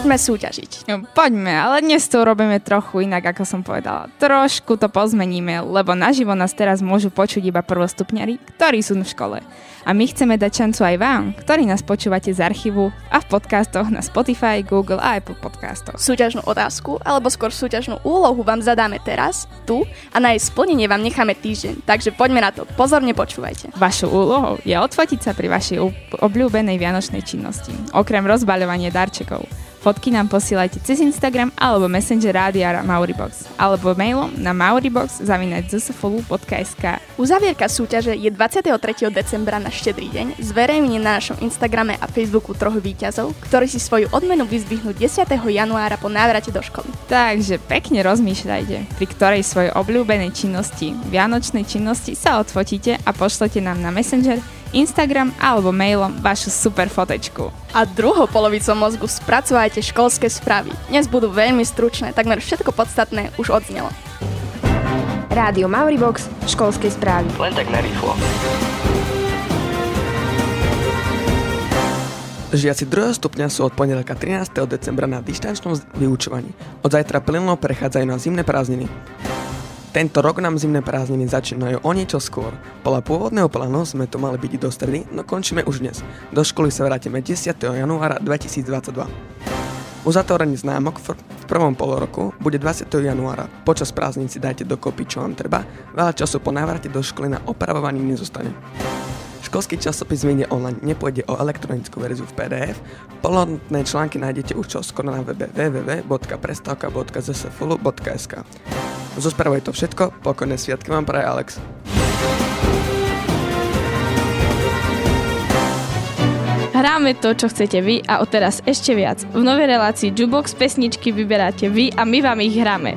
Poďme súťažiť. No, poďme, ale dnes to robíme trochu inak, ako som povedala. Trošku to pozmeníme, lebo naživo nás teraz môžu počuť iba prvostupňari, ktorí sú v škole. A my chceme dať šancu aj vám, ktorí nás počúvate z archívu a v podcastoch na Spotify, Google a Apple podcastoch. Súťažnú otázku, alebo skôr súťažnú úlohu vám zadáme teraz, tu a na jej splnenie vám necháme týždeň. Takže poďme na to, pozorne počúvajte. Vašou úlohou je odfotiť sa pri vašej obľúbenej vianočnej činnosti, okrem rozbaľovania darčekov. Fotky nám posielajte cez Instagram alebo Messenger Rádia Mauribox alebo mailom na mauribox.zsfolu.sk Uzavierka súťaže je 23. decembra na štedrý deň, zverejnenie na našom Instagrame a Facebooku troch víťazov, ktorí si svoju odmenu vyzdvihnú 10. januára po návrate do školy. Takže pekne rozmýšľajte, pri ktorej svojej obľúbenej činnosti, vianočnej činnosti sa odfotíte a pošlete nám na Messenger, Instagram alebo mailom vašu super fotečku. A druhou polovicou mozgu spracovajte školské správy. Dnes budú veľmi stručné, takmer všetko podstatné už odznelo. Rádio Mauribox, školské správy. Len tak narýchlo. Žiaci druhého stupňa sú od pondelka 13. decembra na dištančnom z- vyučovaní. Od zajtra plynulo prechádzajú na zimné prázdniny. Tento rok nám zimné prázdniny začínajú o niečo skôr. Podľa pôvodného plánu sme to mali byť do stredy, no končíme už dnes. Do školy sa vrátime 10. januára 2022. Uzatvorenie známok v prvom poloroku bude 20. januára. Počas prázdnin si dajte dokopy, čo vám treba. Veľa času po návrate do školy na opravovanie nezostane. Školský časopis vyjde online, nepôjde o elektronickú verziu v PDF. Plnohodnotné články nájdete už čoskoro na webe www.prestavka.zsfulu.sk Zo správou je to všetko, pokojné sviatky vám praje Alex. Hráme to, čo chcete vy a odteraz ešte viac. V novej relácii Jubox pesničky vyberáte vy a my vám ich hráme.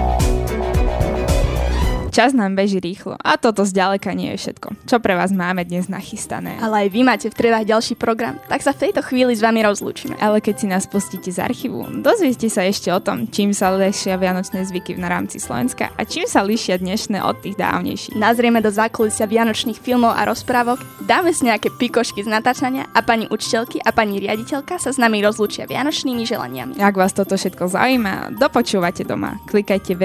Čas nám beží rýchlo a toto zďaleka nie je všetko. Čo pre vás máme dnes nachystané? Ale aj vy máte v trebách ďalší program, tak sa v tejto chvíli s vami rozlúčime. Ale keď si nás pustíte z archívu, dozviete sa ešte o tom, čím sa líšia vianočné zvyky na rámci Slovenska a čím sa líšia dnešné od tých dávnejších. Nazrieme do zákulisia vianočných filmov a rozprávok, dáme si nejaké pikošky z natáčania a pani učiteľky a pani riaditeľka sa s nami rozlúčia vianočnými želaniami. Ak vás toto všetko zaujíma, dopočúvate doma. Klikajte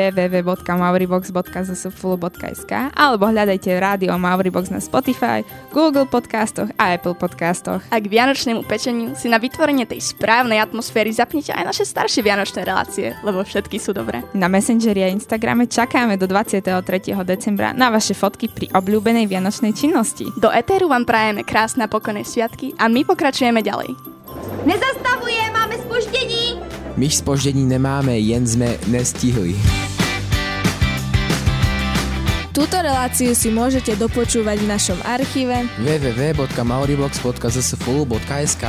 www.mauribox.zsfulu.sk alebo hľadajte rádio Mauribox na Spotify, Google podcastoch a Apple podcastoch. A k vianočnému pečeniu si na vytvorenie tej správnej atmosféry zapnite aj naše staršie vianočné relácie, lebo všetky sú dobré. Na Messengeri a Instagrame čakáme do 23. decembra na vaše fotky pri obľúbenej vianočnej činnosti. Do Etéru vám prajeme krásne a pokojné sviatky a my pokračujeme ďalej. Nezastavuje, máme spoždění. My spoždění nemáme, jen jsme nestihli. Túto reláciu si môžete dopočúvať v našom archíve www.mauribox.zsfulu.sk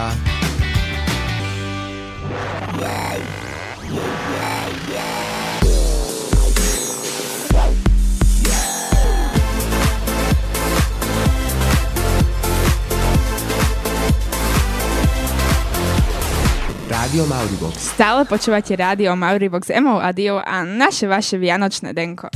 Rádio Mauribox. Stále počúvate rádio Mauribox Emo a Dio a naše vaše vianočné denko.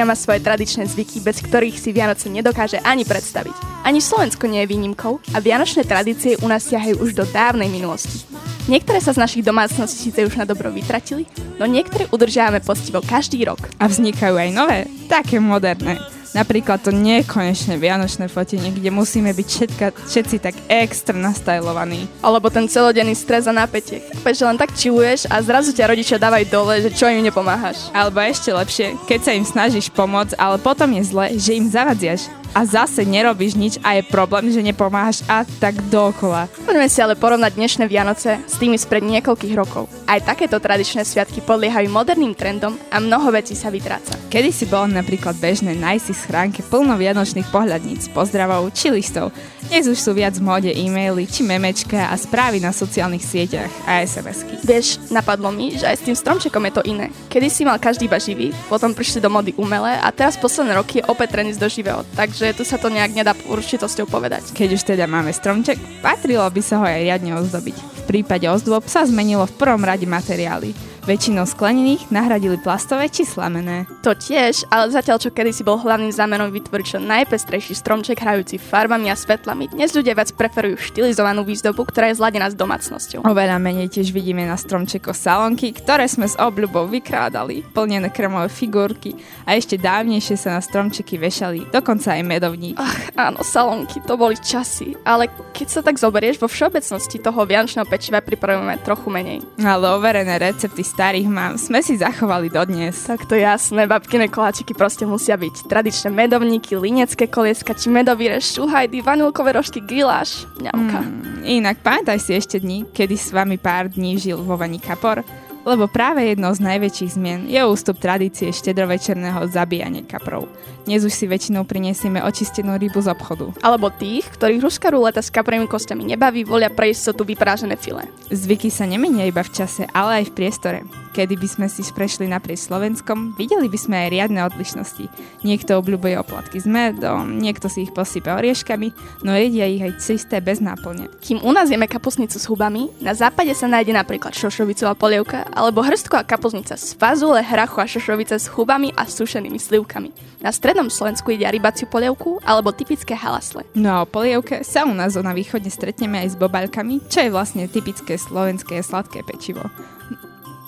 Krajina má svoje tradičné zvyky, bez ktorých si Vianoce nedokáže ani predstaviť. Ani Slovensko nie je výnimkou a vianočné tradície u nás siahajú už do dávnej minulosti. Niektoré sa z našich domácností síce už na dobro vytratili, no niektoré udržiavame poctivo každý rok. A vznikajú aj nové, také moderné. Napríklad to nekonečné vianočné fotenie, kde musíme byť všetka, všetci tak extra nastajlovaní. Alebo ten celodenný stres a napätie. Chápeš, že len tak čiluješ a zrazu ťa rodičia dávajú dole, že čo im nepomáhaš. Alebo ešte lepšie, keď sa im snažíš pomôcť, ale potom je zle, že im zavadziaš. A zase nerobíš nič a je problém, že nepomáhaš a tak dokola. Poďme si ale porovnať dnešné Vianoce s tými spred niekoľkých rokov. Aj takéto tradičné sviatky podliehajú moderným trendom a mnoho vecí sa vytráca. Kedy si bolo napríklad bežné nájsť si schránke plno vianočných pohľadníc, pozdravov či listov. Dnes už sú viac v móde e-maily či memečka a správy na sociálnych sieťach a SMS-ky. Vieš, napadlo mi, že aj s tým stromčekom je to iné. Kedy si mal každý iba živý, potom prišli do mody umelé a teraz posledné roky je opäť trend do živého, takže takže tu sa to nejak nedá určitosťou povedať. Keď už teda máme stromček, patrilo by sa ho aj riadne ozdobiť. V prípade ozdôb sa zmenilo v prvom rade materiály. Väčšinou sklenených nahradili plastové či slamené. To tiež, ale zatiaľ čo kedysi bol hlavným zámerom vytvoriť čo najpestrejší stromček hrajúci farbami a svetlami, dnes ľudia viac preferujú štilizovanú výzdobu, ktorá je zladená s domácnosťou. Oveľa menej tiež vidíme na stromčekoch salonky, ktoré sme s obľubou vykrádali, plnené krmové figurky a ešte dávnejšie sa na stromčeky vešali, dokonca aj medovník. Ach, áno, salonky, to boli časy, ale keď sa tak zoberieš, vo všeobecnosti toho vianočného pečiva pripravujeme trochu menej. Ale overené recepty starých mám sme si zachovali dodnes. Tak to jasné, babkine koláčiky proste musia byť. Tradičné medovníky, linecké kolieska či medový reš, šuhajdy, vanilkové rožky, giláš, ňamka. Mm, inak pamätaj si ešte dni, kedy s vami pár dní žil vo Vani Kapor, lebo práve jednou z najväčších zmien je ústup tradície štedrovečerného zabíjania kaprov. Dnes už si väčšinou prinesieme očistenú rybu z obchodu. Alebo tých, ktorých ruská ruleta s kaprovými kostiami nebaví, volia pre istotu vyprážené file. Zvyky sa nemenia iba v čase, ale aj v priestore. Kedy by sme si prešli naprieč Slovenskom, videli by sme aj riadne odlišnosti. Niekto obľúbuje oplatky s medom, niekto si ich posype orieškami, no jedia ich aj čisté bez náplne. Kým u nás jeme kapusnicu s hubami, na západe sa nájde napríklad šošovicová polievka alebo hrstková kapusnica z fazule, hrachu a šošovice s chubami a sušenými slivkami. Na strednom Slovensku jedia rybaciu polievku alebo typické halasle. No a o polievke sa u nás na východe stretneme aj s bobaľkami, čo je vlastne typické slovenské sladké pečivo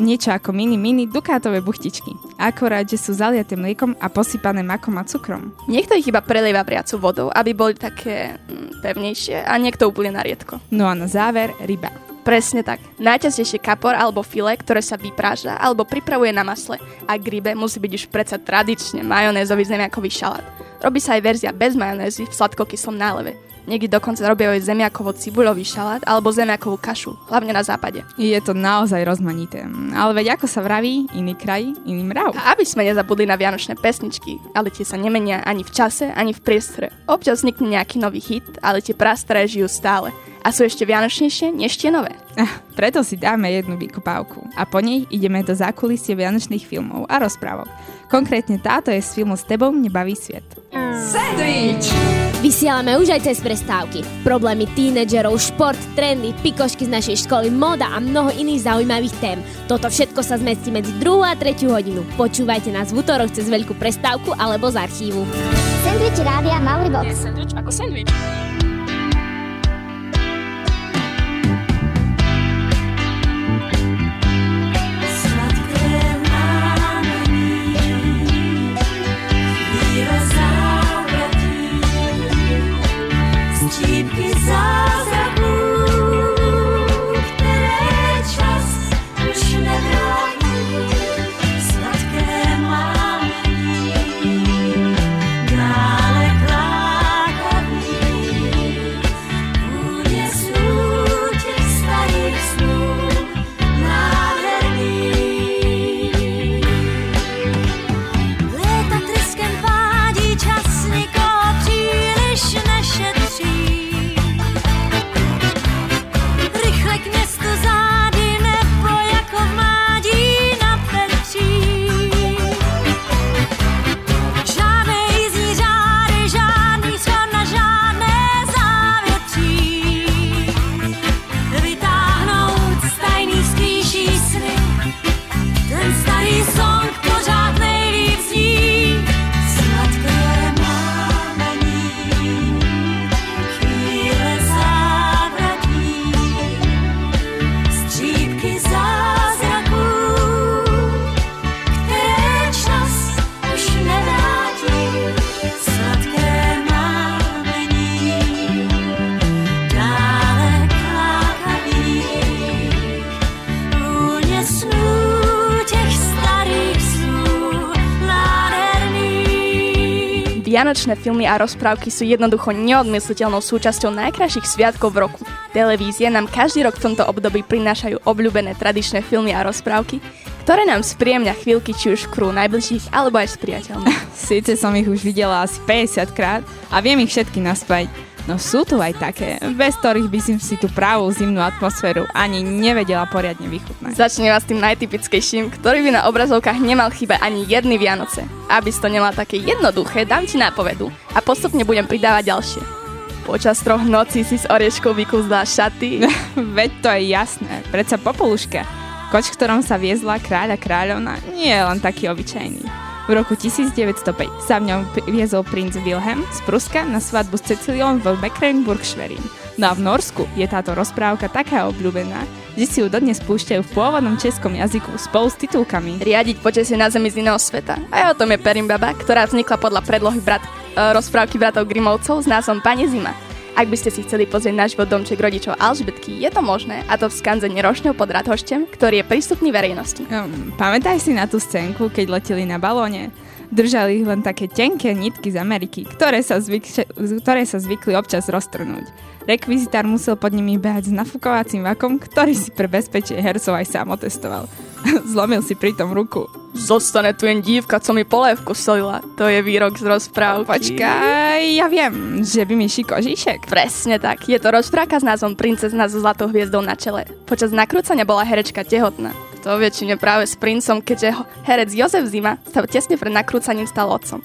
niečo ako mini mini dukátové buchtičky. Akorát, že sú zaliaté mliekom a posypané makom a cukrom. Niekto ich iba prelieva priacu vodou, aby boli také mm, pevnejšie a niekto úplne na riedko. No a na záver ryba. Presne tak. Najčastejšie kapor alebo file, ktoré sa vypráža alebo pripravuje na masle. A k rybe musí byť už predsa tradične majonézový zemiakový šalát. Robí sa aj verzia bez majonézy v sladkokyslom náleve. Niekde dokonca robia aj zemiakovo cibuľový šalát alebo zemiakovú kašu, hlavne na západe. Je to naozaj rozmanité. Ale veď ako sa vraví, iný kraj, iný mrav. A aby sme nezabudli na vianočné pesničky, ale tie sa nemenia ani v čase, ani v priestore. Občas vznikne nejaký nový hit, ale tie prastaré žijú stále. A sú ešte vianočnejšie než tie nové. Ah, preto si dáme jednu vykopávku. A po nej ideme do zákulisie vianočných filmov a rozprávok. Konkrétne táto je z filmu S tebou nebaví svet. Sandwich! Vysielame už aj cez prestávky. Problémy tínedžerov, šport, trendy, pikošky z našej školy, moda a mnoho iných zaujímavých tém. Toto všetko sa zmestí medzi 2 a 3 hodinu. Počúvajte nás v útorok cez veľkú prestávku alebo z archívu. Sandwich rádia Mauribox. Je sandwich ako sandwich. Vianočné filmy a rozprávky sú jednoducho neodmysliteľnou súčasťou najkrajších sviatkov v roku. Televízie nám každý rok v tomto období prinášajú obľúbené tradičné filmy a rozprávky, ktoré nám spríjemňa chvíľky či už krú najbližších alebo aj s priateľmi. Sice som ich už videla asi 50 krát a viem ich všetky naspať. No sú tu aj také, bez ktorých by som si tú pravú zimnú atmosféru ani nevedela poriadne vychutnať. Začne vás tým najtypickejším, ktorý by na obrazovkách nemal chýbať ani jedny Vianoce. Aby si to nemala také jednoduché, dám ti nápovedu a postupne budem pridávať ďalšie. Počas troch nocí si s orieškou vykúzla šaty. Veď to je jasné, predsa Popoluška. Koč, ktorom sa viezla kráľa kráľovna, nie je len taký obyčajný. V roku 1905 sa v ňom viezol princ Wilhelm z Pruska na svadbu s Ceciliou v Mecklenburg-Schwerin. No a v Norsku je táto rozprávka taká obľúbená, že si ju dodnes púšťajú v pôvodnom českom jazyku spolu s titulkami. Riadiť počasie na zemi z iného sveta. A o tom je Perimbaba, ktorá vznikla podľa predlohy brat, e, rozprávky bratov Grimovcov s názvom Pane Zima. Ak by ste si chceli pozrieť život domček rodičov Alžbetky, je to možné, a to v skanze Nerošňov pod Radhošťem, ktorý je prístupný verejnosti. Um, pamätaj si na tú scénku, keď leteli na balóne? Držali ich len také tenké nitky z Ameriky, ktoré sa, zvyk, ktoré sa zvykli občas roztrhnúť. Rekvizitár musel pod nimi behať s nafukovacím vakom, ktorý si pre bezpečie hercov aj sám otestoval. Zlomil si pritom ruku. Zostane tu jen dívka, co mi polévku solila. To je výrok z rozprávky. Počkaj, ja viem, že by mi šiko Žižek. Presne tak. Je to rozprávka s názvom Princezna so zlatou hviezdou na čele. Počas nakrúcania bola herečka tehotná. To väčšine práve s princom, keďže herec Jozef Zima sa tesne pred nakrúcaním stal otcom.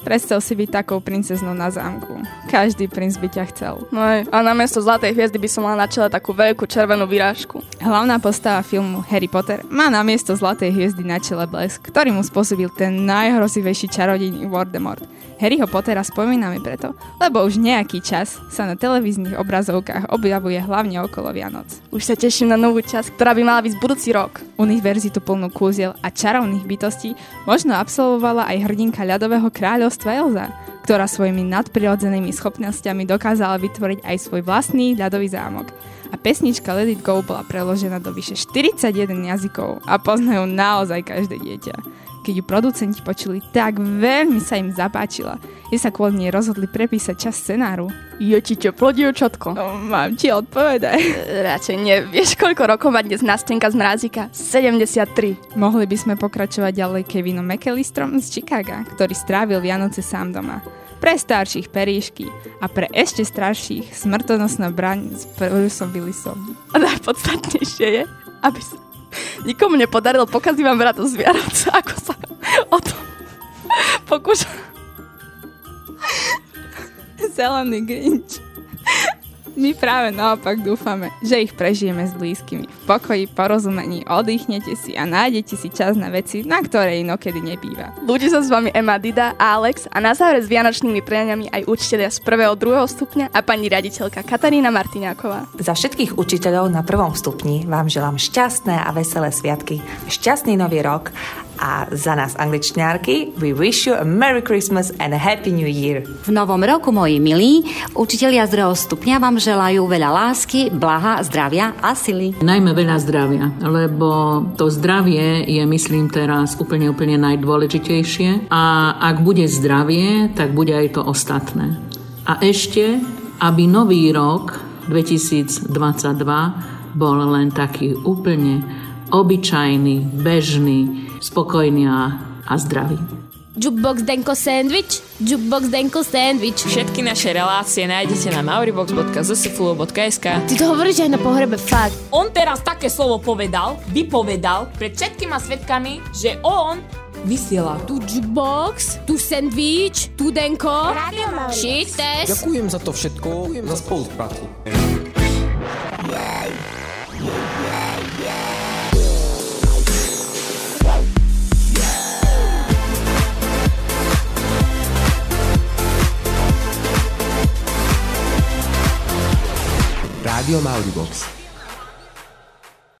Predstav si byť takou princeznou na zámku. Každý princ by ťa chcel. No aj, a namiesto zlatej hviezdy by som mala na čele takú veľkú červenú vyrážku. Hlavná postava filmu Harry Potter má na miesto zlatej hviezdy na čele blesk, ktorý mu spôsobil ten najhrozivejší čarodejník Voldemort. Harryho Pottera spomíname preto, lebo už nejaký čas sa na televíznych obrazovkách objavuje hlavne okolo Vianoc. Už sa teším na novú časť, ktorá by mala byť budúci rok. Univerzitu plnú kúziel a čarovných bytostí možno absolvovala aj hrdinka ľadového kráľovstva Elza, ktorá svojimi nadprirodzenými schopnosťami dokázala vytvoriť aj svoj vlastný ľadový zámok. A pesnička Let It Go bola preložená do vyše 41 jazykov a poznajú naozaj každé dieťa. Keď ju producenti počuli, tak veľmi sa im zapáčila, že sa kvôli nej rozhodli prepísať čas scenáru. Je ti teplo, dievčatko? No, mám ti odpovedať. Radšej nie. Vieš, koľko rokov má dnes nástenka z mrázika? 73. Mohli by sme pokračovať ďalej Kevinom McAllisterom z Chicaga, ktorý strávil Vianoce sám doma. Pre starších períšky a pre ešte starších smrtonosná braň s Bruceom Willisom. A najpodstatnejšie je, aby sa nikomu nepodarilo pokaziť vám bratu z Vianoc, ako sa o tom pokúša. Zelený Grinch. My práve naopak dúfame, že ich prežijeme s blízkymi. V pokoji, porozumení, oddychnete si a nájdete si čas na veci, na ktoré inokedy nebýva. Ľudí sa s vami Emma Dida a Alex a na záver s vianočnými prianiami aj učiteľia z prvého, druhého stupňa a pani riaditeľka Katarína Martiniáková. Za všetkých učiteľov na prvom stupni vám želám šťastné a veselé sviatky, šťastný nový rok a za nás angličňárky we wish you a Merry Christmas and a Happy New Year. V novom roku, moji milí, učitelia z druhého stupňa vám želajú veľa lásky, blaha, zdravia a sily. Najmä veľa zdravia, lebo to zdravie je, myslím, teraz úplne, úplne najdôležitejšie a ak bude zdravie, tak bude aj to ostatné. A ešte, aby nový rok 2022 bol len taký úplne obyčajný, bežný, spokojný a, a zdravý. Jukebox Denko Sandwich, Jukebox Denko Sandwich. Všetky naše relácie nájdete na mauribox.zsflu.sk Ty to hovoríš aj na pohrebe, fakt. On teraz také slovo povedal, vypovedal pred všetkými svetkami, že on vysiela Tu jukebox, tu sandwich, tu Denko. Shit test. Ďakujem za to všetko, ďakujem za spoluprácu. Rádio Mauribox.